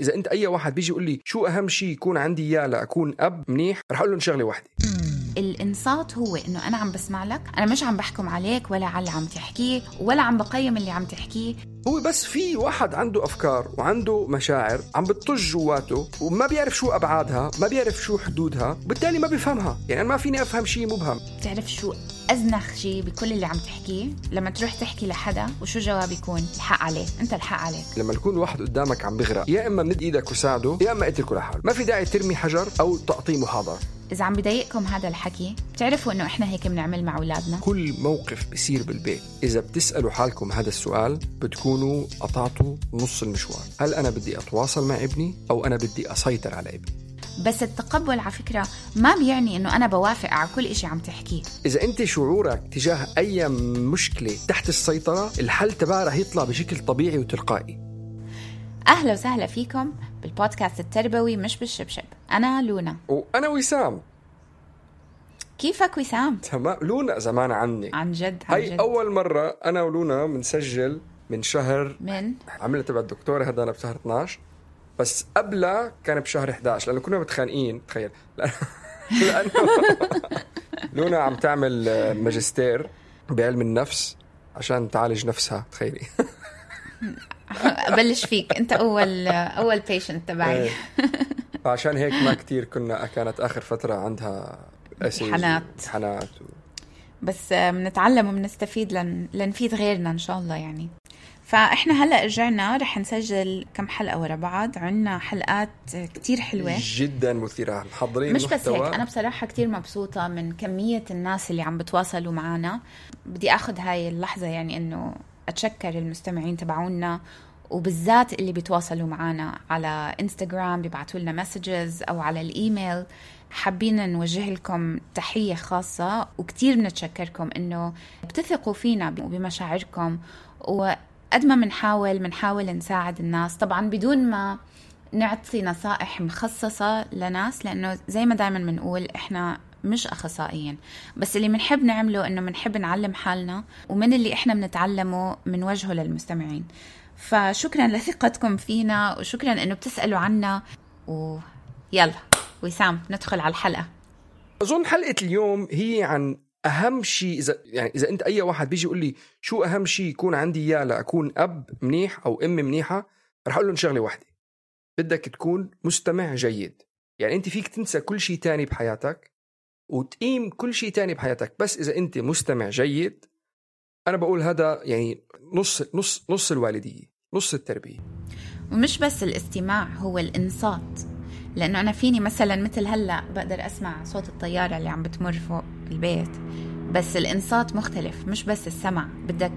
إذا أنت أي واحد بيجي يقول لي شو أهم شيء يكون عندي إياه لأكون أب منيح رح أقول لهم شغلة واحدة. الانصات هو إنه أنا عم بسمع لك أنا مش عم بحكم عليك ولا على اللي عم تحكيه ولا عم بقيم اللي عم تحكيه. هو بس في واحد عنده أفكار وعنده مشاعر عم بتطج جواته وما بيعرف شو أبعادها ما بيعرف شو حدودها بالتالي ما بيفهمها يعني أنا ما فيني أفهم شيء مبهم بتعرف شو أزنخ شيء بكل اللي عم تحكيه؟ لما تروح تحكي لحدا وشو الجواب يكون؟ الحق عليه أنت الحق عليك. لما يكون الواحد قدامك عم بغرق يا إما مد إيدك وساعده يا إما اتركه لحاله. ما في داعي ترمي حجر أو تعطيه محاضره إذا عم بضايقكم هذا الحكي بتعرفوا إنه إحنا هيك بنعمل مع أولادنا؟ كل موقف بصير بالبيت. إذا بتسألوا حالكم هذا السؤال بتكونوا قطعتوا نص المشوار. هل أنا بدي أتواصل مع ابني أو أنا بدي أسيطر على ابني؟ بس التقبل على فكرة ما بيعني إنه أنا بوافق على كل إشي عم تحكيه إذا أنت شعورك تجاه أي مشكلة تحت السيطرة الحل تبعها رح يطلع بشكل طبيعي وتلقائي. أهلا وسهلا فيكم. بالبودكاست التربوي مش بالشبشب. أنا لونا. وأنا وسام. كيفك وسام؟ تمام. لونا زمان عني. عن جد عن هي جد. أول مرة أنا ولونا بنسجل من شهر من؟ عملت تبع الدكتورة هذا أنا بشهر 12 بس قبلها كان بشهر 11 لأنه كنا متخانقين تخيل. لأنه لأنه لونا عم تعمل ماجستير بعلم النفس عشان تعالج نفسها تخيلي. أبلش فيك. أنت اول أول بيشنت تبعي. إيه. فعشان هيك ما كتير كنا كانت آخر فترة عندها امتحانات. امتحانات و... بس بنتعلم وبنستفيد لن... لنفيد غيرنا إن شاء الله يعني. فإحنا هلأ رجعنا رح نسجل كم حلقة ورا بعض. عنا حلقات كتير حلوة. جدا مثيرة. محضرين مش بس هيك أنا بصراحة كتير مبسوطة من كمية الناس اللي عم بتواصلوا معنا. بدي آخذ هاي اللحظة يعني إنه أتشكر المستمعين تبعونا وبالذات اللي بيتواصلوا معنا على انستغرام بيبعتوا لنا مسجز أو على الإيميل. حابين نوجه لكم تحية خاصة وكتير بنتشكركم إنه بتثقوا فينا وبمشاعركم وقد ما بنحاول بنحاول نساعد الناس. طبعا بدون ما نعطي نصائح مخصصة لناس لأنه زي ما دايما بنقول إحنا مش أخصائيين. بس اللي بنحب نعمله إنه بنحب نعلم حالنا ومن اللي إحنا بنتعلمه بنوجهه للمستمعين. فشكرا لثقتكم فينا وشكرا إنه بتسألوا عنا. ويلا وسام ندخل على الحلقة. أظن حلقة اليوم هي عن أهم شيء. اذا يعني إذا أنت أي واحد بيجي يقول لي شو أهم شيء يكون عندي إياه لأكون أب منيح أو أم منيحة رح أقول لهم شغلة واحدة. بدك تكون مستمع جيد. يعني أنت فيك تنسى كل شيء تاني بحياتك. وتقيم كل شيء تاني بحياتك. بس إذا أنت مستمع جيد أنا بقول هذا يعني نص نص نص الوالدية نص التربية. ومش بس الاستماع هو الإنصات. لأنه أنا فيني مثلا مثل هلأ بقدر أسمع صوت الطيارة اللي عم بتمر فوق البيت. بس الإنصات مختلف مش بس السمع. بدك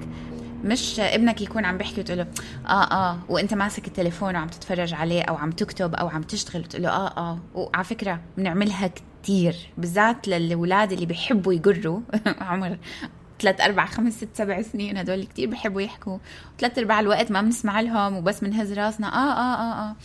مش ابنك يكون عم بيحكي وتقول له آه آه وأنت ماسك التليفون وعم تتفرج عليه أو عم تكتب أو عم تشتغل وتقول له آه آه. وعلى فكرة بنعملها كتير بالذات للأولاد اللي بيحبوا يقروا عمر ثلاث أربع خمس ست سبع سنين هدول كتير بحبوا يحكوا. ثلاث أرباع الوقت ما بنسمع لهم وبس بنهز راسنا. آه آه آه آه.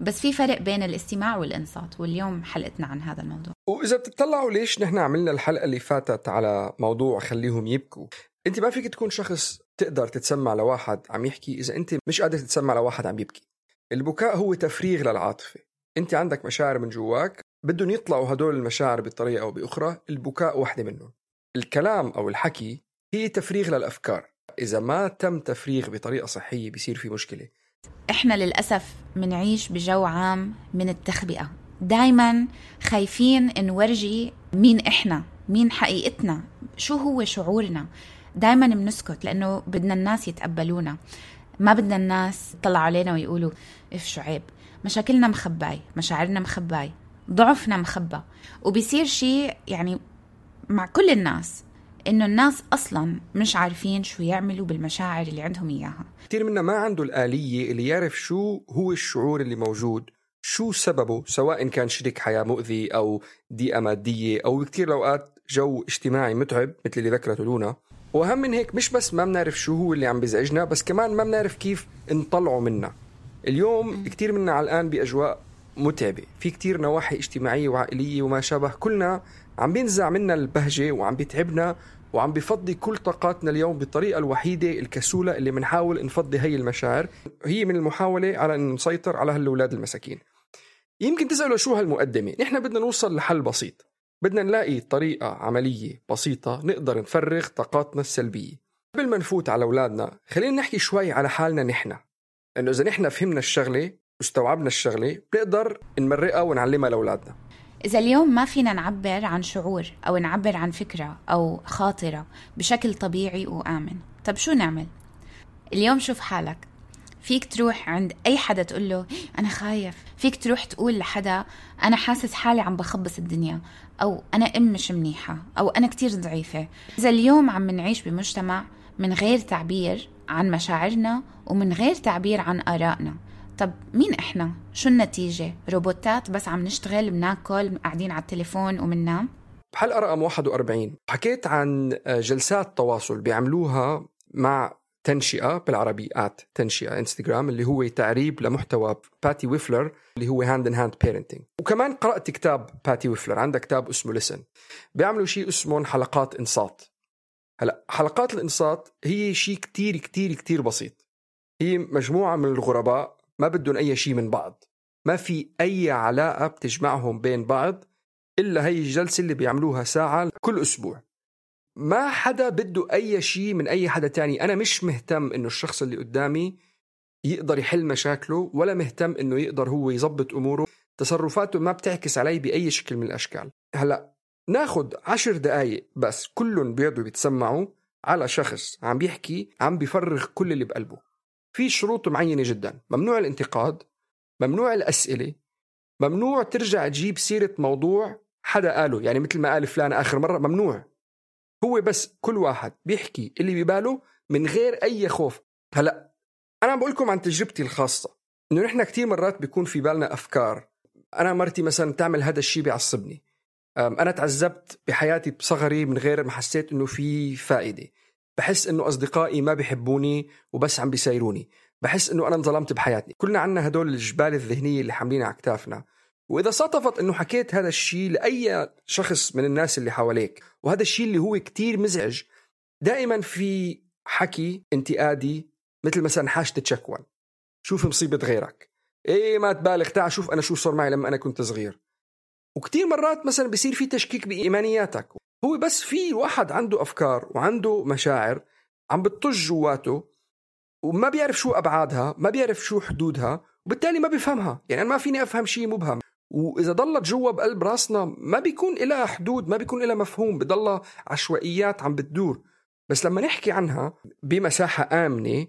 بس في فرق بين الاستماع والإنصات واليوم حلقتنا عن هذا الموضوع. وإذا بتطلعوا ليش نحن عملنا الحلقة اللي فاتت على موضوع خليهم يبكوا؟ أنت ما فيك تكون شخص تقدر تتسمع لواحد عم يحكي إذا أنت مش قادر تتسمع لواحد عم يبكي. البكاء هو تفريغ للعاطفة. أنت عندك مشاعر من جواك بدهم يطلعوا هدول المشاعر بطريقة أو بأخرى البكاء واحدة منهم. الكلام أو الحكي هي تفريغ للأفكار. إذا ما تم تفريغ بطريقة صحية بيصير في مشكلة. إحنا للأسف منعيش بجو عام من التخبئة. دايما خايفين نورجي مين إحنا مين حقيقتنا شو هو شعورنا. دايما بنسكت لأنه بدنا الناس يتقبلونا. ما بدنا الناس يطلعوا علينا ويقولوا إف شو عيب مشاكلنا مخباي مشاعرنا مخباي. ضعفنا مخبى وبيصير شيء يعني مع كل الناس إنه الناس أصلا مش عارفين شو يعملوا بالمشاعر اللي عندهم إياها. كثير منا ما عنده الآلية اللي يعرف شو هو الشعور اللي موجود شو سببه سواء كان شريك حياة مؤذي أو ضيقة مادية أو كثير الأوقات جو اجتماعي متعب مثل اللي ذكرته لونا. واهم من هيك مش بس ما بنعرف شو هو اللي عم بيزعجنا بس كمان ما بنعرف كيف نطلعه منا. اليوم كثير منا على الآن متعبه في كثير نواحي اجتماعية وعائلية وما شابه. كلنا عم بينزع منا البهجة وعم بيتعبنا وعم بفضي كل طاقاتنا اليوم بالطريقة الوحيدة الكسولة اللي بنحاول نفضي هي المشاعر. هي من المحاولة على أن نسيطر على هالأولاد المساكين. يمكن تسألوا شو هالمقدمة؟ نحن بدنا نوصل لحل بسيط. بدنا نلاقي طريقة عملية بسيطة نقدر نفرغ طاقاتنا السلبية. قبل ما نفوت على أولادنا خلينا نحكي شوي على حالنا نحن. لأنه إذا نحن فهمنا الشغلة واستوعبنا الشغلة بنقدر نمرقها ونعلمها لأولادنا. إذا اليوم ما فينا نعبر عن شعور أو نعبر عن فكرة أو خاطرة بشكل طبيعي وآمن طب شو نعمل؟ اليوم شوف حالك. فيك تروح عند أي حدا تقول له أنا خايف فيك تروح تقول لحدا أنا حاسس حالي عم بخبص الدنيا أو أنا أم مش منيحة أو أنا كتير ضعيفة. إذا اليوم عم نعيش بمجتمع من غير تعبير عن مشاعرنا ومن غير تعبير عن آرائنا. طب مين إحنا؟ شو النتيجة؟ روبوتات بس عم نشتغل بناكل قاعدين على التليفون ومننام؟ بحلقة رقم 41 حكيت عن جلسات تواصل بيعملوها مع تنشئة بالعربي at تنشئة انستغرام اللي هو تعريب لمحتوى باتي ويفلر اللي هو Hand in Hand Parenting وكمان قرأت كتاب باتي ويفلر عندها كتاب اسمه Listen بيعملوا شيء اسمه حلقات إنصات هلأ حلقات الإنصات هي شيء كتير كتير كتير بسيط هي مجموعة من الغرباء ما بدهم أي شيء من بعض. ما في أي علاقة بتجمعهم بين بعض إلا هي الجلسة اللي بيعملوها ساعة كل أسبوع. ما حدا بده أي شيء من أي حدا تاني. أنا مش مهتم إنه الشخص اللي قدامي يقدر يحل مشاكله ولا مهتم إنه يقدر هو يظبط أموره. تصرفاته ما بتعكس علي بأي شكل من الأشكال. هلأ ناخد عشر دقايق بس كلهم بيقعدوا بيتسمعوا على شخص عم بيحكي عم بيفرغ كل اللي بقلبه. في شروط معينة جدا. ممنوع الانتقاد ممنوع الأسئلة ممنوع ترجع تجيب سيرة موضوع حدا قاله يعني مثل ما قال فلان آخر مرة ممنوع. هو بس كل واحد بيحكي اللي بباله من غير أي خوف. هلأ أنا بقول لكم عن تجربتي الخاصة. إنه نحن كتير مرات بيكون في بالنا أفكار. أنا مرتي مثلا تعمل هذا الشيء بيعصبني. أنا تعذبت بحياتي بصغري من غير ما حسيت إنه في فائدة. بحس إنه أصدقائي ما بيحبوني وبس عم بيسايروني بحس إنه أنا انظلمت بحياتي. كلنا عنا هدول الجبال الذهنية اللي حاملينها على أكتافنا وإذا صادفت إنه حكيت هذا الشيء لأي شخص من الناس اللي حواليك وهذا الشيء اللي هو كتير مزعج دائما في حكي انتقادي مثل مثلا حاجة تشكون شوف مصيبة غيرك. إيه ما تبالغ تعال شوف أنا شو صار معي لما أنا كنت صغير. وكتير مرات مثلا بصير في تشكيك بإيمانياتك. هو بس في واحد عنده أفكار وعنده مشاعر عم بتطج جواته وما بيعرف شو أبعادها ما بيعرف شو حدودها وبالتالي ما بيفهمها. يعني أنا ما فيني أفهم شيء مبهم. وإذا ضلت جوا بقلب راسنا ما بيكون لها حدود ما بيكون لها مفهوم بضلها عشوائيات عم بتدور. بس لما نحكي عنها بمساحة آمنة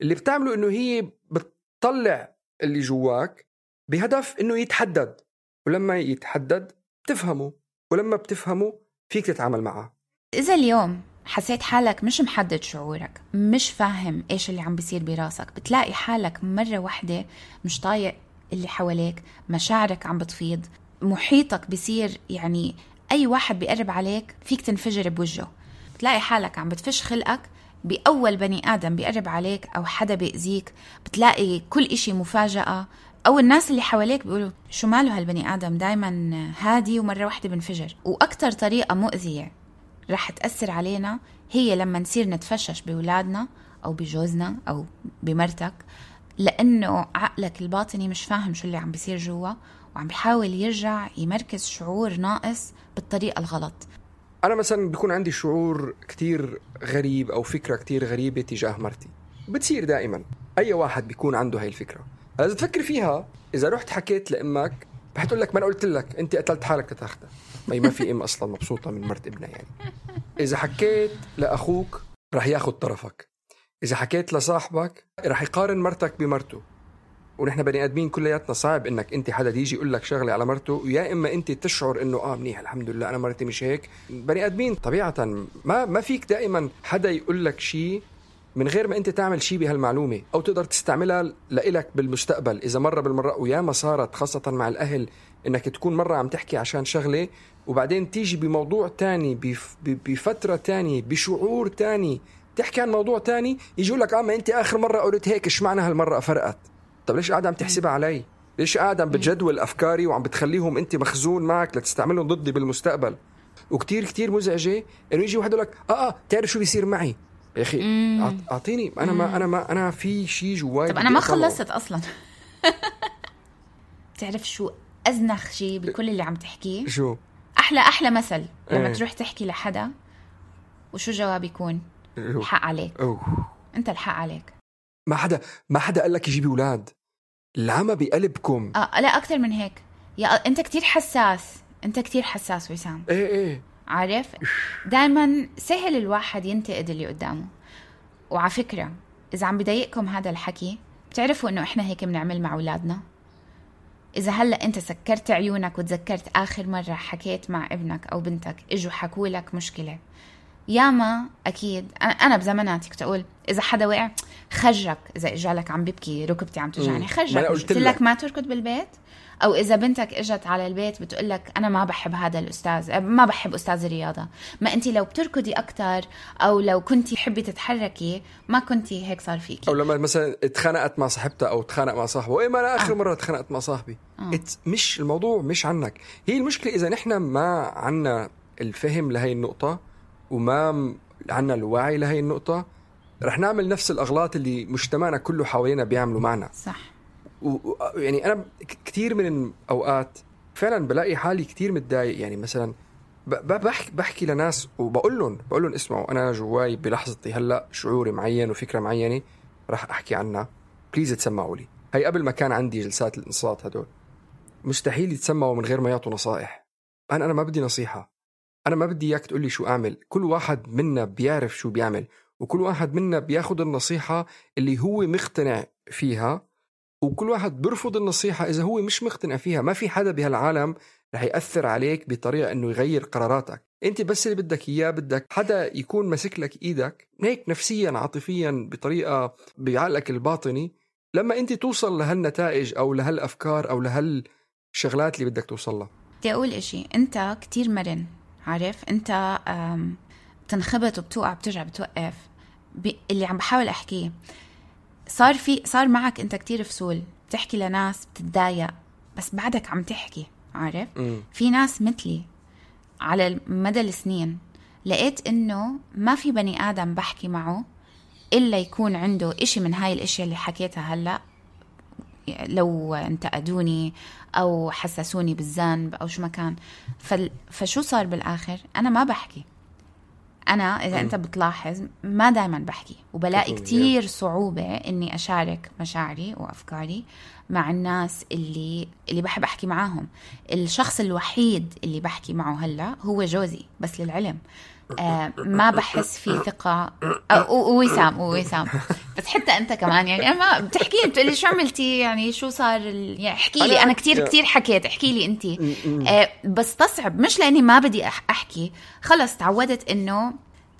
اللي بتعمله إنه هي بتطلع اللي جواك بهدف إنه يتحدد. ولما يتحدد بتفهمه ولما بتفهمه فيك تتعامل معه إذا اليوم حسيت حالك مش محدد شعورك مش فاهم إيش اللي عم بيصير براسك بتلاقي حالك مرة واحدة مش طايق اللي حواليك مشاعرك عم بتفيض محيطك بصير يعني أي واحد بيقرب عليك فيك تنفجر بوجهه. بتلاقي حالك عم بتفش خلقك بأول بني آدم بيقرب عليك أو حدا بيأذيك بتلاقي كل إشي مفاجأة أو الناس اللي حواليك بيقولوا شو ماله هالبني آدم؟ دايما هادي ومرة واحدة بنفجر. وأكتر طريقة مؤذية رح تأثر علينا هي لما نصير نتفشش بولادنا أو بجوزنا أو بمرتك لأنه عقلك الباطني مش فاهم شو اللي عم بيصير جوا وعم بيحاول يرجع يمركز شعور ناقص بالطريقة الغلط. أنا مثلا بيكون عندي شعور كتير غريب أو فكرة كتير غريبة تجاه مرتي. بتصير دائما. أي واحد بيكون عنده هاي الفكرة. إذا تفكر فيها إذا رحت حكيت لأمك بحتقول لك ما أنا قلت لك أنت قتلت حالك تتاخذها ما ما في أم أصلا مبسوطة من مرت ابنها يعني. إذا حكيت لأخوك رح ياخذ طرفك. إذا حكيت لصاحبك رح يقارن مرتك بمرته. ونحن بني آدمين كلياتنا صعب إنك أنت حدا يجي يقول لك شغلة على مرته يا إما أنت تشعر إنه آه منيح الحمد لله أنا مرتي مش هيك. بني آدمين طبيعه ما ما فيك دائما حدا يقول لك شيء من غير ما انت تعمل شيء بهالمعلومة أو تقدر تستعملها لإلك بالمستقبل. إذا مره بالمرة وياما صارت خاصة مع الأهل إنك تكون مرة عم تحكي عشان شغلة وبعدين تيجي بموضوع تاني بفترة تانية بشعور تاني تحكي عن موضوع تاني يجي لك آه ما أنت آخر مرة قلت هيك إيش معنى هالمرة فرقت؟ طب ليش قاعد عم تحسبها علي؟ ليش قاعد عم بتجدول أفكاري وعم بتخليهم أنت مخزون معك لتستعملهم ضدي بالمستقبل؟ وكتير كتير مزعجة إنه يجي واحد يقول لك آه آه بتعرف شو بيصير معي؟ يا أخي أعطيني أنا ما أنا ما أنا في شيء جواي طب أنا ما. خلصت أصلا. بتعرف شو أزنخ شيء بكل اللي عم تحكيه؟ شو؟ أحلى أحلى مثل. لما إيه. تروح تحكي لحدا وشو الجواب يكون؟ شو الحق عليك. أوه. أنت الحق عليك. ما حدا ما حدا قال لك يجيبي أولاد. العمى بقلبكم. آه لا أكثر من هيك. يا أنت كتير حساس. أنت كتير حساس وسام. إيه إيه. عارف؟ دائما سهل الواحد ينتقد اللي قدامه. وعلى فكرة إذا عم بضايقكم هذا الحكي بتعرفوا إنه إحنا هيك بنعمل مع أولادنا؟ إذا هلأ أنت سكرت عيونك وتذكرت آخر مرة حكيت مع ابنك أو بنتك إجوا حكوا لك مشكلة. ياما أكيد أنا بزماناتي كنت أقول إذا حدا وقع خجك إذا إجالك عم ببكي ركبتي عم توجعني. خجك قلت لك. ما تركض بالبيت أو إذا بنتك إجت على البيت بتقول لك أنا ما بحب هذا الأستاذ ما بحب أستاذ الرياضة ما انت لو بتركضي أكثر أو لو كنتي تحبي تتحركي ما كنتي هيك صار فيكي أو لما مثلا اتخانقت مع صاحبتها أو اتخانق مع صاحبه إيه ما أنا آخر آه. مرة اتخانقت مع صاحبي آه. مش الموضوع مش عنك هي المشكلة إذا نحن ما عنا الفهم لهي النقطة وما عنا الوعي لهي النقطة رح نعمل نفس الأغلاط اللي مجتمعنا كله حوالينا بيعملوا معنا. صح. و... يعني أنا ك- كثير من الأوقات فعلا بلاقي حالي كثير متضايق. يعني مثلا بحكي بحكي لناس وبقول لهم بقول لهم اسمعوا أنا جواي بلحظتي هلأ شعوري معين وفكرة معينة راح أحكي عنها. please تسمعوا لي. هي قبل ما كان عندي جلسات الانصات هدول. مستحيل يتسمعوا من غير ما يعطوا نصائح. أنا أنا ما بدي نصيحة. أنا ما بدي إياك تقول لي شو أعمل. كل واحد منا بيعرف شو بيعمل وكل واحد منا بياخذ النصيحة اللي هو مقتنع فيها وكل واحد بيرفض النصيحة إذا هو مش مقتنع فيها. ما في حدا بهالعالم رح يأثر عليك بطريقة إنه يغير قراراتك. أنت بس اللي بدك إياه بدك حدا يكون ماسك لك إيدك هيك نفسيا عاطفيا بطريقة بعقلك الباطني. لما أنت توصل لهالنتائج أو لهالأفكار أو لهالشغلات اللي بدك توصل لها. بدي أقول إشي أنت كتير مرن. عارف انت بتنخبط وبتوقع بترجع بتوقف. اللي عم بحاول أحكيه صار في صار معك انت كتير فصول بتحكي لناس بتتضايق بس بعدك عم تحكي عارف مم. في ناس مثلي على مدى السنين لقيت إنه ما في بني آدم بحكي معه إلا يكون عنده إشي من هاي الإشياء اللي حكيتها هلأ لو انتقدوني أو حسسوني بالذنب أو شو ما كان. فشو صار بالآخر؟ أنا ما بحكي. أنا إذا أنت بتلاحظ ما دائما بحكي. وبلاقي. كتير صعوبة إني أشارك مشاعري وأفكاري مع الناس اللي اللي بحب أحكي معاهم. الشخص الوحيد اللي بحكي معه هلأ هو جوزي بس للعلم. ما بحس في ثقة. آه، ووسام ووسام بس حتى أنت كمان يعني أنا ما بتحكي لي بتقولي شو عملتي؟ يعني شو صار يعني احكي لي أنا- أنا كتير كتير حكيت احكي لي أنت. آه بس تصعب مش لأني ما بدي أح- أحكي. خلص تعودت إنه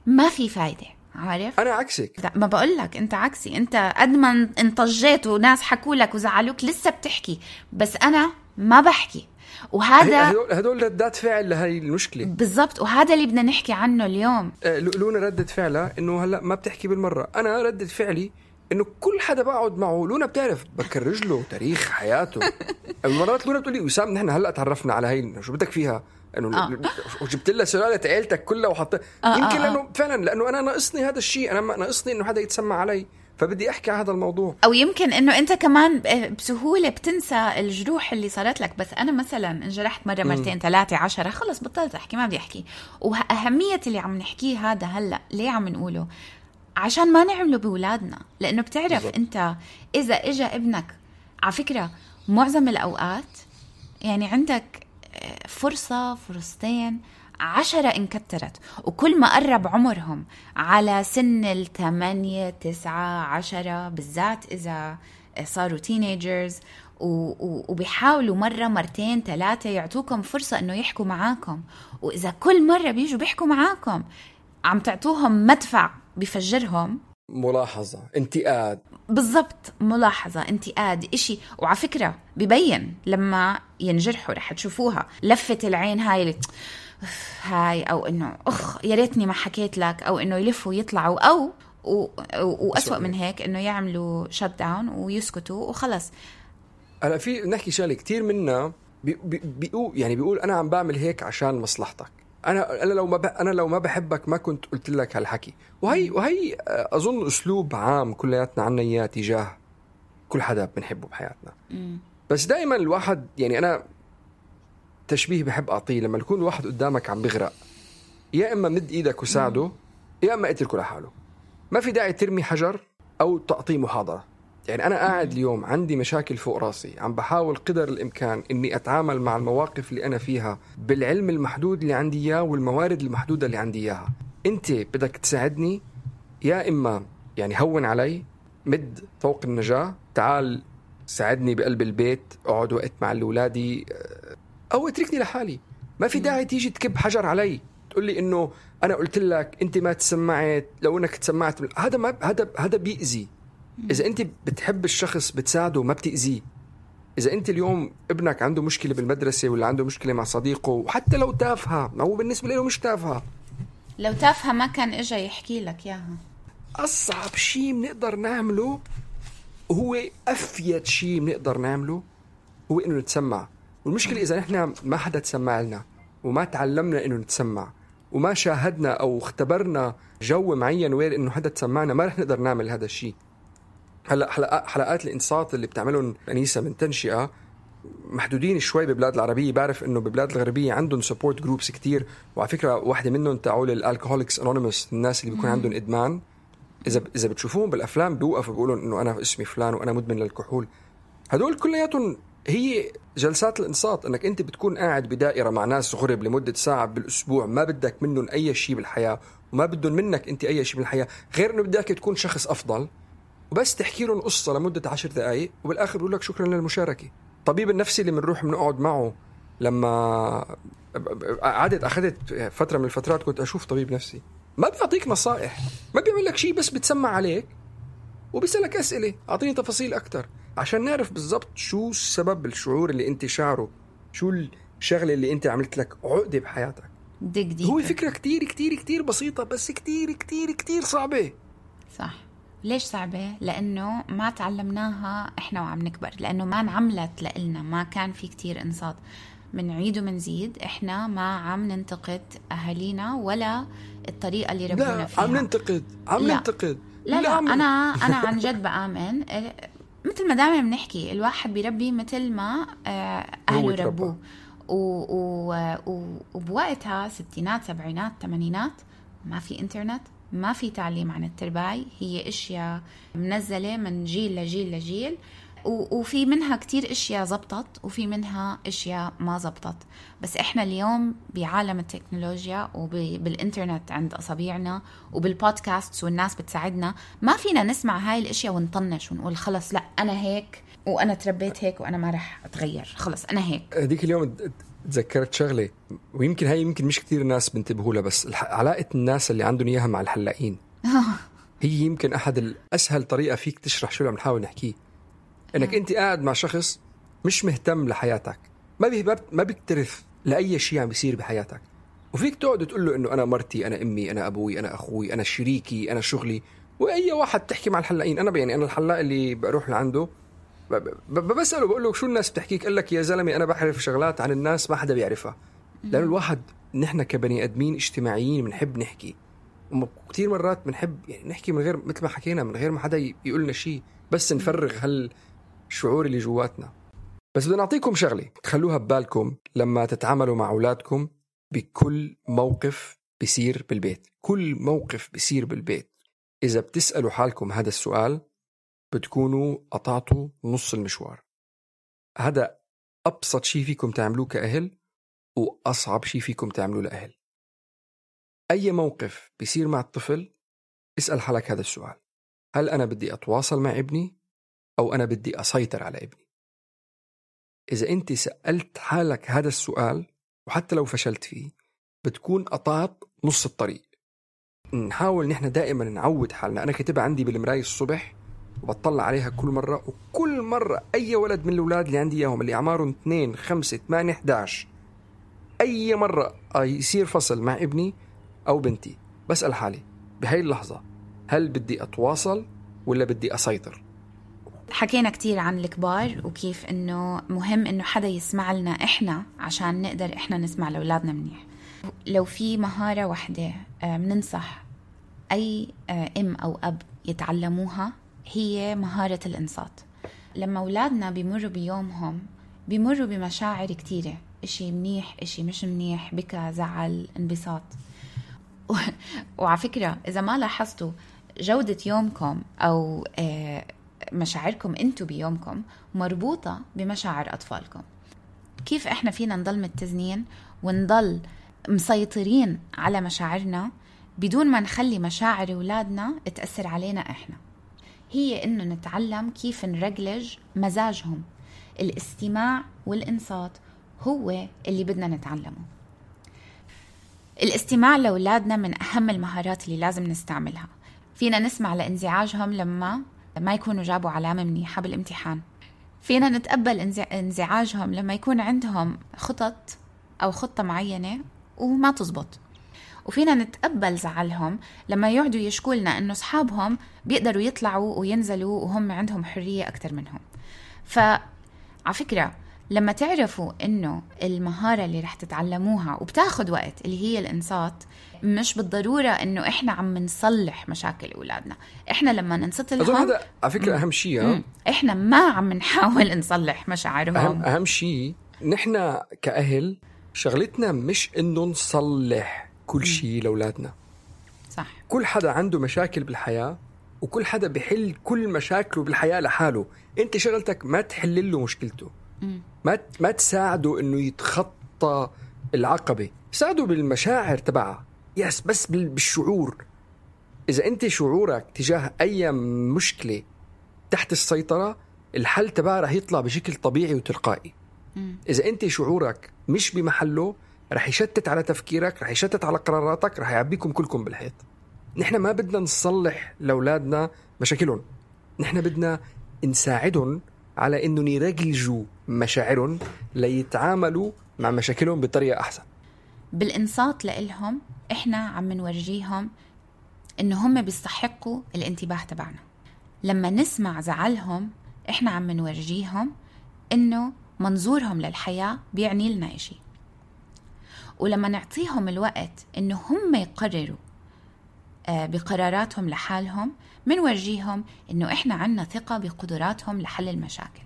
ما في فايدة. عارف؟ أنا عكسك. لا ما بقول لك أنت عكسي. أنت قد ما انطجيت وناس حكوا لك وزعلوك لسه بتحكي. بس أنا ما بحكي. وهذا هدول هدول ردات فعل لهي المشكلة. بالضبط. وهذا اللي بدنا نحكي عنه اليوم. آه، لو- لونا ردة فعلها إنه هلأ ما بتحكي بالمرة. أنا ردة فعلي إنه كل حدا بقعد معه. لونا بتعرف بكرج له تاريخ حياته. مرات لونا بتقول لي وسام نحن هلأ تعرفنا على هي شو بدك فيها؟ إنه آه. وجبت لها سلاله عيلتك كلها وحط آه، يمكن آه. لأنه فعلا لأنه أنا ناقصني هذا الشيء أنا ناقصني إنه حدا يتسمع علي فبدي أحكي هذا الموضوع أو يمكن إنه أنت كمان ب- بسهولة بتنسى الجروح اللي صارت لك بس أنا مثلا انجرحت مرة مرتين ثلاثة عشرة خلص بطلت أحكي ما بدي أحكي وأهمية اللي عم نحكيه هذا هلأ ليه عم نقوله عشان ما نعمله بأولادنا لأنه بتعرف بالضبط. أنت إذا اجى ابنك على فكرة معظم الأوقات يعني عندك آه، فرصة فرصتين عشرة انكترت. وكل ما قرب عمرهم على سن الثمانية تسعة عشرة بالذات إذا صاروا تينيجرز وبيحاولوا مرة مرتين ثلاثة يعطوكم فرصة إنه يحكوا معاكم. وإذا كل مرة بيجوا بيحكوا معاكم عم تعطوهم مدفع بفجرهم ملاحظة انتقاد. بالضبط ملاحظة انتقاد إشي. وعلى فكرة ببين لما ينجرحوا رح تشوفوها. لفة العين هاي اللي هاي أو إنه أخ يا ريتني ما حكيت لك. أو إنه يلفوا ويطلعوا. أو و... وأسوأ من هيك إنه يعملوا شت داون ويسكتوا وخلص. هلا في نحكي شغلة كثير منا بي بي بيقول يعني بيقول أنا عم بعمل هيك عشان مصلحتك. أنا أنا لو ما أنا لو ما بحبك ما كنت قلت لك هالحكي. وهي وهي أظن أسلوب عام كلياتنا عنا إياه تجاه كل حدا بنحبه بحياتنا. بس دائما الواحد يعني أنا تشبيه بحب أعطيه لما يكون الواحد قدامك عم بيغرق يا إما مد إيدك وساعده يا إما اتركه لحاله ما في داعي ترمي حجر أو تعطيه محاضرة. يعني أنا قاعد اليوم عندي مشاكل فوق راسي. عم بحاول قدر الإمكان إني أتعامل مع المواقف اللي أنا فيها بالعلم المحدود اللي عندي إياه والموارد المحدودة اللي عندي إياها. أنت بدك تساعدني يا إما يعني هون علي مد طوق النجاة تعال ساعدني بقلب البيت أقعد وقت مع اولادي آه، أو اتركني لحالي. ما في داعي تيجي تكب حجر علي. تقول لي إنه أنا قلت لك أنت ما تسمعت لو إنك تسمعت هذا ما هذا هذا بيأذي. إذا أنت بتحب الشخص بتساعده ما بتأذيه إذا أنت اليوم ابنك عنده مشكلة بالمدرسة ولا عنده مشكلة مع صديقه وحتى لو تافهة ما هو بالنسبة له مش تافهة. لو تافهة ما كان اجى يحكي لك إياها. أصعب شيء بنقدر نعمله وهو أفيد شيء بنقدر نعمله هو إنه نتسمع. والمشكلة إذا نحن ما حدا تسمع لنا وما تعلمنا إنه نتسمع وما شاهدنا أو اختبرنا جو معين وين إنه حدا تسمعنا ما رح نقدر نعمل هذا الشيء هلا حلقات حلقات الانصات اللي بتعملهم أنيسة من تنشئة محدودين شوي ببلاد العربية. بعرف إنه ببلاد الغربية عندهم support groups كتير وعلى فكرة واحدة منهم تاعول ال Alcoholics Anonymous الناس اللي بيكون عندهم إدمان. إذا إذا بتشوفوهم بالأفلام بيوقفوا بيقولوا إنه أنا اسمي فلان وأنا مدمن للكحول. هدول كلياتهم هي جلسات الانصات إنك أنت بتكون قاعد بدائرة مع ناس غرب لمدة ساعة بالأسبوع ما بدك منهم أي شيء بالحياة وما بدهم منك أنت أي شيء بالحياة. غير إنه بدك تكون شخص أفضل. وبس تحكي لهم قصة لمدة عشر دقائق وبالآخر بقول لك شكرا للمشاركة. الطبيب النفسي اللي بنروح بنقعد معه لما قعدت أخذت فترة من الفترات كنت أشوف طبيب نفسي. ما بيعطيك نصائح ما بيعمل لك شيء بس بتسمع عليك وبيسألك أسئلة. أعطيني تفاصيل أكثر عشان نعرف بالضبط شو السبب الشعور اللي أنت شعره شو الشغلة اللي أنت عملت لك عقدة بحياتك. دق هو فكرة كتير كتير كتير بسيطة بس كتير كتير كتير صعبة. صح. ليش صعبة؟ لأنه ما تعلمناها إحنا وعم نكبر لأنه ما انعملت لإلنا ما كان في كتير إنصات منعيد ومنزيد إحنا ما عم ننتقد أهالينا ولا الطريقة اللي ربونا فيها عم ننتقد عم لا. ننتقد لا لا أنا أنا عن جد بآمن إيه، مثل ما دائما بنحكي الواحد بيربي مثل ما آه، أهله. ربوه و- و- و- وبوقتها ستينات سبعينات ثمانينات ما في إنترنت ما في تعليم عن الترباية هي أشياء منزلة من جيل لجيل لجيل وفي منها كتير أشياء زبطت وفي منها أشياء ما زبطت. بس إحنا اليوم بعالم التكنولوجيا وبالانترنت عند اصابيعنا وبالبودكاست والناس بتساعدنا ما فينا نسمع هاي الأشياء ونطنش ونقول خلص لا أنا هيك وأنا تربيت هيك وأنا ما رح أتغير خلص أنا هيك. هذيك اليوم تذكرت شغلة ويمكن هاي يمكن مش كثير ناس بنتبهوا لها بس علاقة الناس اللي عندهم إياها مع الحلاقين. هي يمكن أحد الاسهل طريقة فيك تشرح شو اللي عم نحاول نحكيه. إنك أنت قاعد مع شخص مش مهتم لحياتك ما بي ما بيكترث لأي شيء عم بيصير بحياتك. وفيك تقعد تقول له إنه أنا مرتي أنا أمي أنا أبوي أنا أخوي أنا شريكي أنا شغلي. وأي واحد تحكي مع الحلاقين أنا يعني أنا الحلاق اللي بروح لعنده بسأله بقول له شو الناس بتحكيك قال لك يا زلمة أنا بعرف شغلات عن الناس ما حدا بيعرفها. لأنه الواحد نحن كبني آدمين اجتماعيين بنحب نحكي. وكثير مرات بنحب يعني نحكي من غير مثل ما حكينا من غير ما حدا يقول لنا شيء بس نفرغ هالشعور اللي جواتنا. بس بدنا نعطيكم شغلة تخلوها ببالكم لما تتعاملوا مع أولادكم بكل موقف بيصير بالبيت. كل موقف بيصير بالبيت. إذا بتسألوا حالكم هذا السؤال بتكونوا قطعتوا نص المشوار. هذا أبسط شيء فيكم تعملوه كأهل وأصعب شيء فيكم تعملوه لأهل. أي موقف بيصير مع الطفل اسأل حالك هذا السؤال. هل أنا بدي أتواصل مع ابني أو أنا بدي أسيطر على ابني؟ إذا أنت سألت حالك هذا السؤال وحتى لو فشلت فيه بتكون قطعت نص الطريق. نحاول نحن دائما نعود حالنا. أنا كاتبها عندي بالمراية الصبح وبطلع عليها كل مرة وكل مرة أي ولد من الأولاد اللي عندي إياهم اللي أعمارهم 2 5 8 11 أي مرة يصير فصل مع ابني أو بنتي بسأل حالي بهاي اللحظة هل بدي أتواصل ولا بدي أسيطر؟ حكينا كتير عن الكبار وكيف إنه مهم إنه حدا يسمع لنا إحنا عشان نقدر إحنا نسمع لأولادنا منيح. لو في مهارة واحدة بننصح أي آه، أم أو أب يتعلموها هي مهارة الانصات. لما أولادنا بيمروا بيومهم بيمروا بمشاعر كتيرة. إشي منيح إشي مش منيح بكى زعل انبساط. و... وعلى فكرة إذا ما لاحظتوا جودة يومكم أو آه، مشاعركم أنتم بيومكم مربوطة بمشاعر أطفالكم. كيف إحنا فينا نضل متزنين ونضل مسيطرين على مشاعرنا بدون ما نخلي مشاعر أولادنا تأثر علينا إحنا؟ هي إنه نتعلم كيف نرجلج مزاجهم. الاستماع والإنصات هو اللي بدنا نتعلمه. الاستماع لأولادنا من أهم المهارات اللي لازم نستعملها. فينا نسمع لانزعاجهم لما ما يكونوا جابوا علامة منيحة بالامتحان. فينا نتقبل انزعاجهم لما يكون عندهم خطط أو خطة معينة وما تزبط. وفينا نتقبل زعلهم. لما يقعدوا يشكوا لنا إنه أصحابهم بيقدروا يطلعوا وينزلوا وهم عندهم حرية أكثر منهم. ف على فكرة لما تعرفوا إنه المهارة اللي رح تتعلموها وبتاخد وقت اللي هي الانصات مش بالضرورة إنه إحنا عم نصلح مشاكل أولادنا. إحنا لما ننصت لهم هذا على فكرة أهم شيء إحنا ما عم نحاول نصلح مشاعرهم. أهم أهم شيء نحن كأهل شغلتنا مش إنه نصلح. كل شيء لأولادنا. صح. كل حدا عنده مشاكل بالحياة وكل حدا بحل كل مشاكله بالحياة لحاله. أنت شغلتك ما تحل له مشكلته ما ما تساعده إنه يتخطى العقبة. ساعده بالمشاعر تبعها يس بس بالشعور. إذا أنت شعورك تجاه أي مشكلة تحت السيطرة الحل تبعها رح يطلع بشكل طبيعي وتلقائي. إذا أنت شعورك مش بمحله رح يشتت على تفكيرك رح يشتت على قراراتك رح يعبيكم كلكم بالحيط. نحن ما بدنا نصلح لأولادنا مشاكلهم. نحن بدنا نساعدهم على انه يرجلجوا مشاعرهم ليتعاملوا مع مشاكلهم بطريقة أحسن. بالانصات لإلهم إحنا عم نورجيهم إنه هم بيستحقوا الانتباه تبعنا. لما نسمع زعلهم إحنا عم نورجيهم إنه منظورهم للحياة بيعني لنا إشي. ولما نعطيهم الوقت إنه هم يقرروا آه، بقراراتهم لحالهم منورجيهم إنه إحنا عنا ثقة بقدراتهم لحل المشاكل.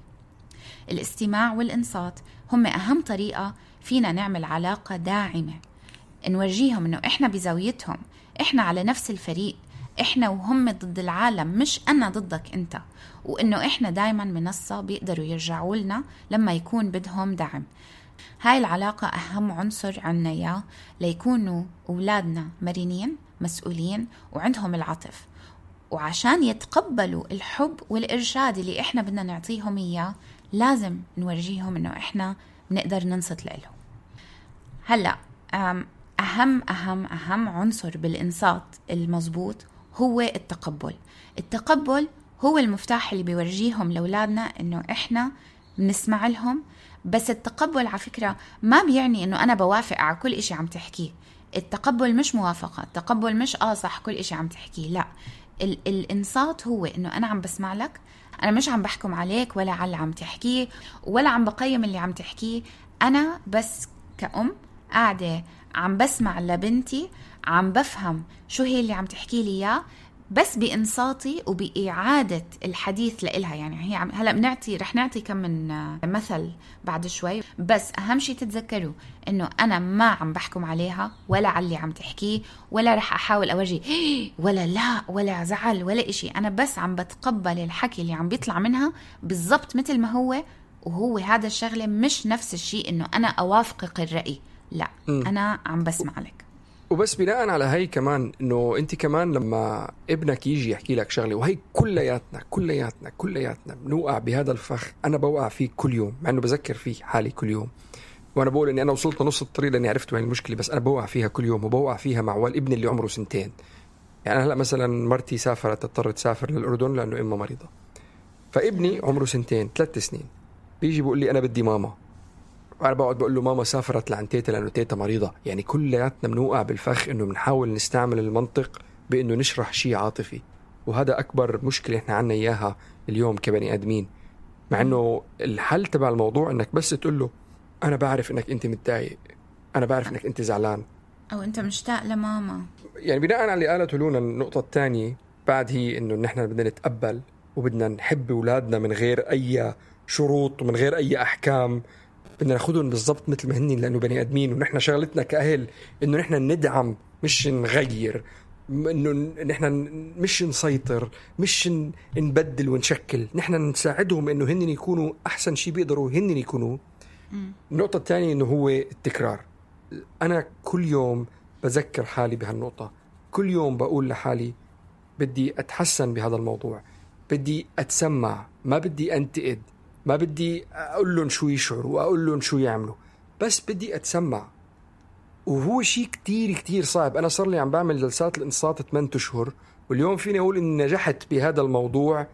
الاستماع والإنصات هم أهم طريقة فينا نعمل علاقة داعمة. نورجيهم إنه إحنا بزاويتهم إحنا على نفس الفريق إحنا وهم ضد العالم مش أنا ضدك أنت. وإنه إحنا دايما منصة بيقدروا يرجعوا لنا لما يكون بدهم دعم. هاي العلاقة أهم عنصر عنا إياه ليكونوا أولادنا مرنين مسؤولين وعندهم العطف. وعشان يتقبلوا الحب والإرشاد اللي إحنا بدنا نعطيهم إياه لازم نورجيهم إنه إحنا بنقدر ننصت لهم هلأ أهم أهم أهم عنصر بالإنصات المزبوط هو التقبل. التقبل هو المفتاح اللي بيورجيهم لأولادنا إنه إحنا بنسمع لهم بس التقبل على فكرة ما بيعني إنه أنا بوافق على كل إشي عم تحكيه. التقبل مش موافقة التقبل مش آه صح كل إشي عم تحكيه لا. ال- الإنصات هو إنه أنا عم بسمع لك أنا مش عم بحكم عليك ولا على اللي عم تحكيه ولا عم بقيم اللي عم تحكيه. أنا بس كأم قاعدة عم بسمع لبنتي عم بفهم شو هي اللي عم تحكي لي إياه. بس بإنصاتي وبإعادة الحديث لإلها. يعني هي عم هلا بنعطي رح نعطي كم من مثل بعد شوي. بس أهم شيء تتذكروا إنه أنا ما عم بحكم عليها ولا على اللي عم تحكيه ولا رح أحاول أورجي ولا لا ولا زعل ولا إشي. أنا بس عم بتقبل الحكي اللي عم بيطلع منها بالضبط مثل ما هو وهو هذا الشغلة مش نفس الشيء إنه أنا أوافقك الرأي. لا م. أنا عم بسمع لك. وبس بناء على هي كمان إنه أنت كمان لما ابنك يجي يحكي لك شغلة وهي كلياتنا كلياتنا كلياتنا بنوقع بهذا الفخ أنا بوقع فيه كل يوم مع إنه بذكر فيه حالي كل يوم. وأنا بقول إني أنا وصلت نص الطريق لأني عرفت وين المشكلة بس أنا بوقع فيها كل يوم وبوقع فيها مع ابني اللي عمره سنتين. يعني هلأ مثلا مرتي سافرت تضطر تسافر للأردن لأنه امها مريضة. فابني عمره سنتين ثلاث سنين. بيجي بيقول لي أنا بدي ماما. وأنا بقعد بقول له ماما سافرت لعند تيتا لأنه تيتا مريضة. يعني كلياتنا بنوقع بالفخ إنه بنحاول نستعمل المنطق بإنه نشرح شيء عاطفي. وهذا أكبر مشكلة إحنا عنا إياها اليوم كبني آدمين. مع إنه الحل تبع الموضوع إنك بس تقول له أنا بعرف إنك أنت متضايق. أنا بعرف إنك أنت زعلان. أو أنت مشتاق لماما. يعني بناء على اللي قالته لونا النقطة الثانية بعد هي إنه نحن بدنا نتقبل وبدنا نحب أولادنا من غير أي شروط ومن غير أي أحكام. بدنا ناخذهم بالضبط مثل ما هن لأنه بني آدمين ونحن شغلتنا كأهل إنه نحن ندعم مش نغير إنه نحن مش نسيطر مش نبدل ونشكل. نحن نساعدهم إنه هن يكونوا أحسن شيء بيقدروا هن يكونوا. النقطة الثانية إنه هو التكرار. أنا كل يوم بذكر حالي بهالنقطة. كل يوم بقول لحالي بدي أتحسن بهذا الموضوع. بدي أتسمع. ما بدي أنتقد. ما بدي أقول لهم شو يشعروا وأقول لهم شو يعملوا. بس بدي أتسمع. وهو شيء كتير كتير صعب. أنا صار لي عم بعمل جلسات الانصات 8 أشهر واليوم فيني أقول إني نجحت بهذا الموضوع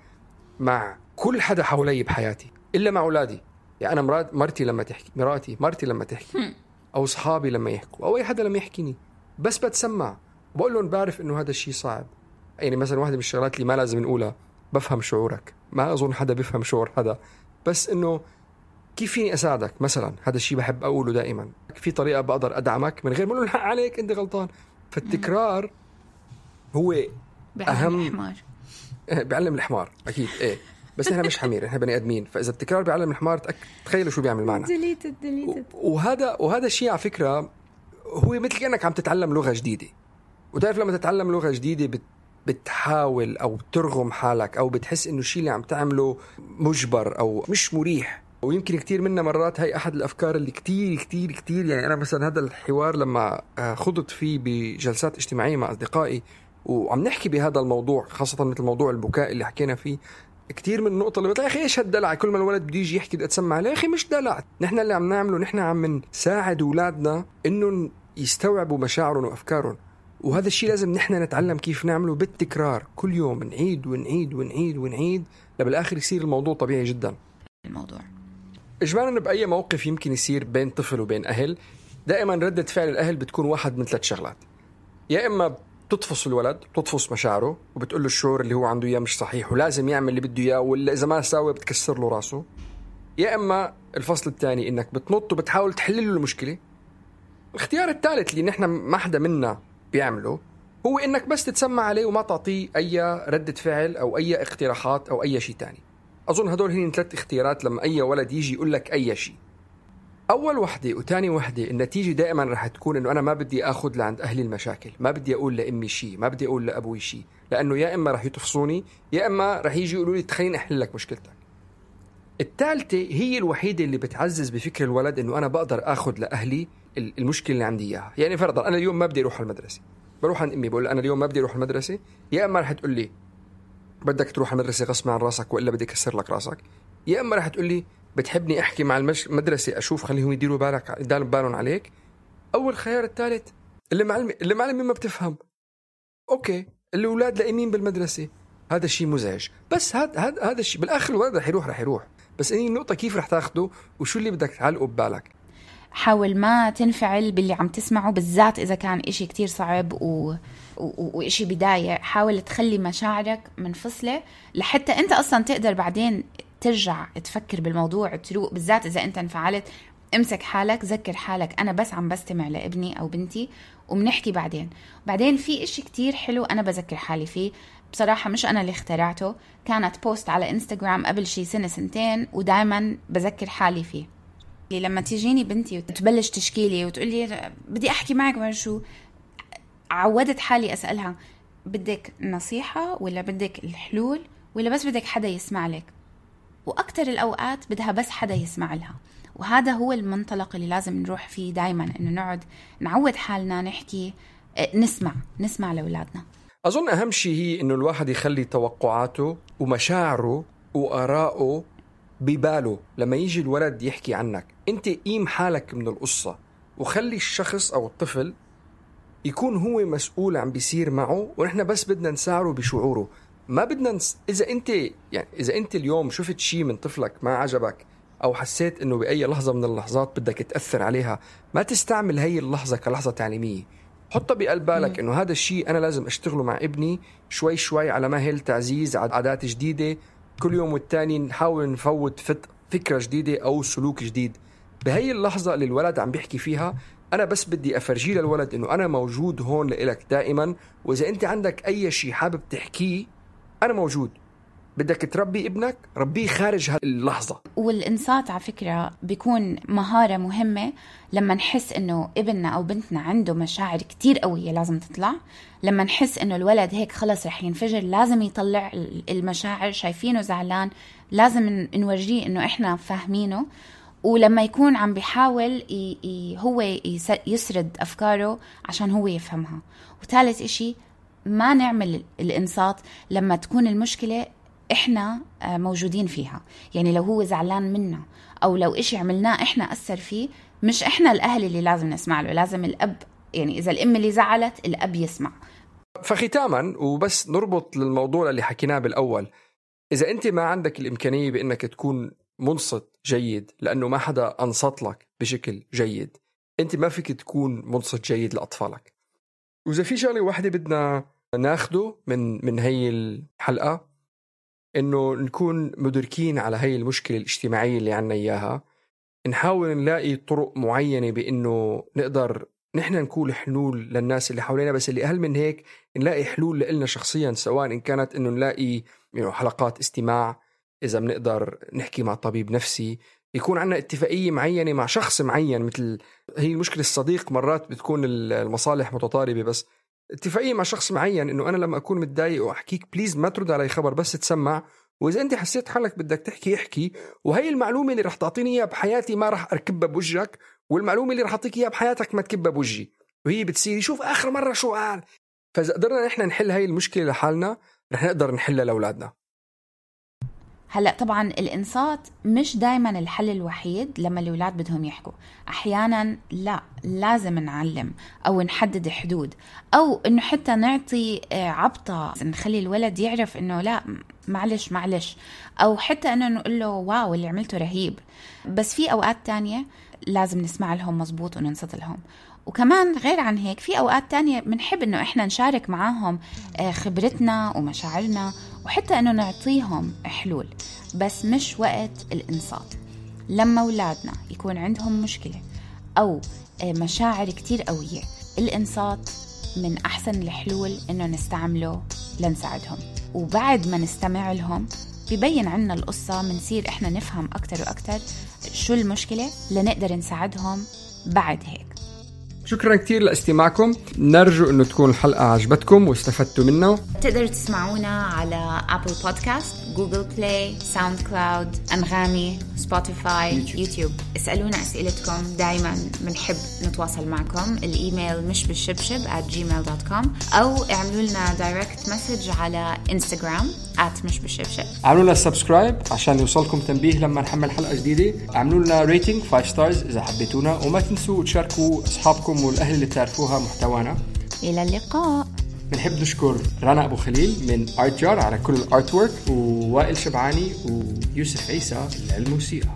مع كل حدا حوالي بحياتي إلا مع أولادي. يعني أنا مرتي لما تحكي مراتي مرتي لما تحكي أو أصحابي لما يحكوا أو أي حدا لما يحكيني. بس بتسمع. بقول لهم بعرف إنه هذا الشيء صعب. يعني مثلا واحدة من الشغلات اللي ما لازم نقولها بفهم شعورك. ما أظن حدا بيفهم شعور حدا. بس إنه كيف فيني أساعدك مثلا؟ هذا الشيء بحب أقوله دائما. في طريقة بقدر أدعمك من غير ما أقول الحق عليك أنت غلطان. فالتكرار هو اهم الحمار. بيعلم الحمار أكيد إيه. بس إحنا مش حمير إحنا بني آدمين. فإذا التكرار بيعلم الحمار تخيلوا شو بيعمل معنا. deleted deleted وهذا وهذا الشيء على فكرة هو مثل كأنك عم تتعلم لغة جديدة. وتعرف لما تتعلم لغة جديدة بت بتحاول أو بترغم حالك أو بتحس إنه الشيء اللي عم تعمله مجبر أو مش مريح. ويمكن كثير منا مرات هي أحد الأفكار اللي كثير كثير كثير يعني أنا مثلا هذا الحوار لما آه، خضت فيه بجلسات اجتماعية مع أصدقائي وعم نحكي بهذا الموضوع خاصة مثل موضوع البكاء اللي حكينا فيه كثير من النقطة اللي بتلاقي يا أخي إيش هالدلع؟ كل ما الولد بده يجي يحكي بدي أتسمع. يا أخي مش دلع. نحن اللي عم نعمله نحن عم نساعد أولادنا إنهم يستوعبوا مشاعرهم وأفكارهم. وهذا الشيء لازم نحن نتعلم كيف نعمله بالتكرار. كل يوم نعيد ونعيد ونعيد ونعيد لبالآخر يصير الموضوع طبيعي جدا. الموضوع. اجمالا بأي موقف يمكن يصير بين طفل وبين أهل دائما ردة فعل الأهل بتكون واحد من ثلاث شغلات. يا إما بتطفص الولد بتطفص مشاعره وبتقول له الشعور اللي هو عنده إياه مش صحيح ولازم يعمل اللي بده إياه ولا إذا ما ساوى بتكسر له راسه. يا إما الفصل الثاني إنك بتنط وبتحاول تحل له المشكلة. الاختيار الثالث اللي نحن ما حدا منا بيعمله هو إنك بس تتسمع عليه وما تعطيه أي ردة فعل أو أي اقتراحات أو أي شيء ثاني أظن هدول هن ثلاث اختيارات لما أي ولد يجي يقول لك أي شيء أول وحدة وثاني وحدة النتيجة دائما رح تكون إنه أنا ما بدي آخذ لعند أهلي المشاكل ما بدي أقول لأمي شيء ما بدي أقول لأبوي شيء لأنه يا إما رح يتفصوني يا إما رح يجي يقولوا لي تخليني أحل لك مشكلتك. الثالثة هي الوحيدة اللي بتعزز بفكر الولد إنه أنا بقدر آخذ لأهلي المشكلة اللي عندي إياها. يعني فرضا أنا اليوم ما بدي أروح المدرسة. بروح عند أمي بقول أنا اليوم ما بدي أروح المدرسة. يا إما رح تقول لي بدك تروح المدرسة غصب عن راسك وإلا بدي أكسر لك راسك. يا إما رح تقول لي بتحبني أحكي مع المدرسة أشوف خليهم يديروا بالك بالهم عليك. أو الخيار الثالث اللي معلم اللي معلمين ما بتفهم. أوكي الأولاد لاقيمين بالمدرسة. هذا الشيء مزعج. بس هذا هذا هذا الشيء بالآخر الولد رح يروح رح يروح. بس إني النقطة كيف رح تاخده وشو اللي بدك تعلقه ببالك. حاول ما تنفعل باللي عم تسمعه بالذات إذا كان إشي كتير صعب و... وإشي بداية. حاول تخلي مشاعرك منفصلة لحتى أنت أصلا تقدر بعدين ترجع تفكر بالموضوع تروق. بالذات إذا أنت انفعلت امسك حالك ذكر حالك. أنا بس عم بستمع لابني أو بنتي وبنحكي بعدين. بعدين في إشي كتير حلو أنا بذكر حالي فيه. بصراحة مش أنا اللي اخترعته كانت بوست على انستغرام قبل شي سنة سنتين ودايما بذكر حالي فيه. لما تيجيني بنتي وتبلش تشكي لي وتقول لي بدي أحكي معك ما شو عودت حالي أسألها بدك نصيحة ولا بدك الحلول ولا بس بدك حدا يسمع لك؟ وأكثر الأوقات بدها بس حدا يسمع لها. وهذا هو المنطلق اللي لازم نروح فيه دائما إنه نقعد نعود حالنا نحكي آه، نسمع نسمع لأولادنا. أظن أهم شيء هي إنه الواحد يخلي توقعاته ومشاعره وآرائه بباله لما يجي الولد يحكي عنك. أنت قيم حالك من القصة. وخلي الشخص أو الطفل يكون هو مسؤول عم بيصير معه ونحن بس بدنا نساعده بشعوره. ما بدنا نس... إذا أنت يعني إذا أنت اليوم شفت شيء من طفلك ما عجبك أو حسيت إنه بأي لحظة من اللحظات بدك تأثر عليها ما تستعمل هي اللحظة كلحظة تعليمية. حطها بقلب بالك إنه هذا الشيء أنا لازم أشتغله مع ابني شوي شوي على مهل تعزيز عادات جديدة. كل يوم والتاني نحاول نفوت فكرة جديدة أو سلوك جديد. بهي اللحظة اللي الولد عم بيحكي فيها أنا بس بدي أفرجيه للولد إنه أنا موجود هون لإلك دائما وإذا أنت عندك أي شيء حابب تحكيه أنا موجود. بدك تربي ابنك ربيه خارج هاللحظة والإنصات على فكرة بيكون مهارة مهمة لما نحس إنه ابننا أو بنتنا عنده مشاعر كتير قوية لازم تطلع. لما نحس إنه الولد هيك خلص رح ينفجر لازم يطلع المشاعر شايفينه زعلان لازم نورجيه إنه إحنا فاهمينه. ولما يكون عم بيحاول هو يسرد أفكاره عشان هو يفهمها. وثالث إشي ما نعمل الإنصات لما تكون المشكلة إحنا آه، موجودين فيها. يعني لو هو زعلان منا أو لو إشي عملناه إحنا أثر فيه مش إحنا الأهل اللي لازم نسمع له لازم الأب. يعني إذا الأم اللي زعلت الأب يسمع. فختاما وبس نربط للموضوع اللي حكيناه بالأول. إذا أنت ما عندك الإمكانية بأنك تكون منصت جيد لأنه ما حدا أنصت لك بشكل جيد أنت ما فيك تكون منصت جيد لأطفالك. وإذا في شغلة واحدة بدنا ناخده من من هي الحلقة إنه نكون مدركين على هي المشكلة الاجتماعية اللي عنا إياها نحاول نلاقي طرق معينة بإنه نقدر نحن نكون حلول للناس اللي حوالينا بس اللي أهل من هيك نلاقي حلول لنا شخصيا سواء إن كانت إنه نلاقي حلقات استماع إذا بنقدر نحكي مع طبيب نفسي يكون عندنا اتفاقية معينة مع شخص معين مثل هي المشكلة الصديق مرات بتكون المصالح متطاربة بس اتفاقية مع شخص معين إنه أنا لما أكون متضايق وأحكيك بليز ما ترد علي خبر بس تسمع. وإذا أنت حسيت حالك بدك تحكي احكي. وهي المعلومة اللي رح تعطيني إياها بحياتي ما رح أركبها بوجهك والمعلومة اللي رح أعطيك إياها بحياتك ما تكبها بوجهي. وهي بتصير شوف آخر مرة شو قال. فإذا قدرنا نحن نحل هاي المشكلة لحالنا رح نقدر نحلها لأولادنا. هلا طبعا الانصات مش دائما الحل الوحيد لما الأولاد بدهم يحكوا. أحيانا لا لازم نعلم أو نحدد حدود أو إنه حتى نعطي آه، عبطة. نخلي الولد يعرف إنه لا معلش معلش. أو حتى إنه نقول له واو اللي عملته رهيب. بس في أوقات تانية لازم نسمع لهم مزبوط وننصت لهم. وكمان غير عن هيك في أوقات تانية بنحب إنه إحنا نشارك معاهم آه، خبرتنا ومشاعرنا. وحتى إنه نعطيهم حلول بس مش وقت الانصات. لما اولادنا يكون عندهم مشكلة أو آه، مشاعر كتير قوية الانصات من أحسن الحلول إنه نستعمله لنساعدهم. وبعد ما نستمع لهم ببين عنا القصة منصير إحنا نفهم أكتر وأكتر شو المشكلة لنقدر نساعدهم بعد هيك. شكرا كثير لإستماعكم. نرجو إنه تكون الحلقة عجبتكم واستفدتوا منها. تقدروا تسمعونا على Apple Podcast Google Play SoundCloud أنغامي Spotify YouTube, YouTube. اسألونا أسئلتكم. دائما بنحب نتواصل معكم. الإيميل مش بالشبشب at gmail.com أو اعملوا لنا direct message على انستغرام at مش بالشبشب. اعملوا لنا subscribe عشان يوصلكم تنبيه لما نحمل حلقة جديدة. اعملوا لنا rating 5 stars إذا حبيتونا. وما تنسوا تشاركوا أصحابكم والاهل اللي تعرفوها محتوانا. إلى اللقاء. بنحب نشكر رنا أبو خليل من Art Jar على كل ال artwork ووائل شبعاني ويوسف عيسى للموسيقى.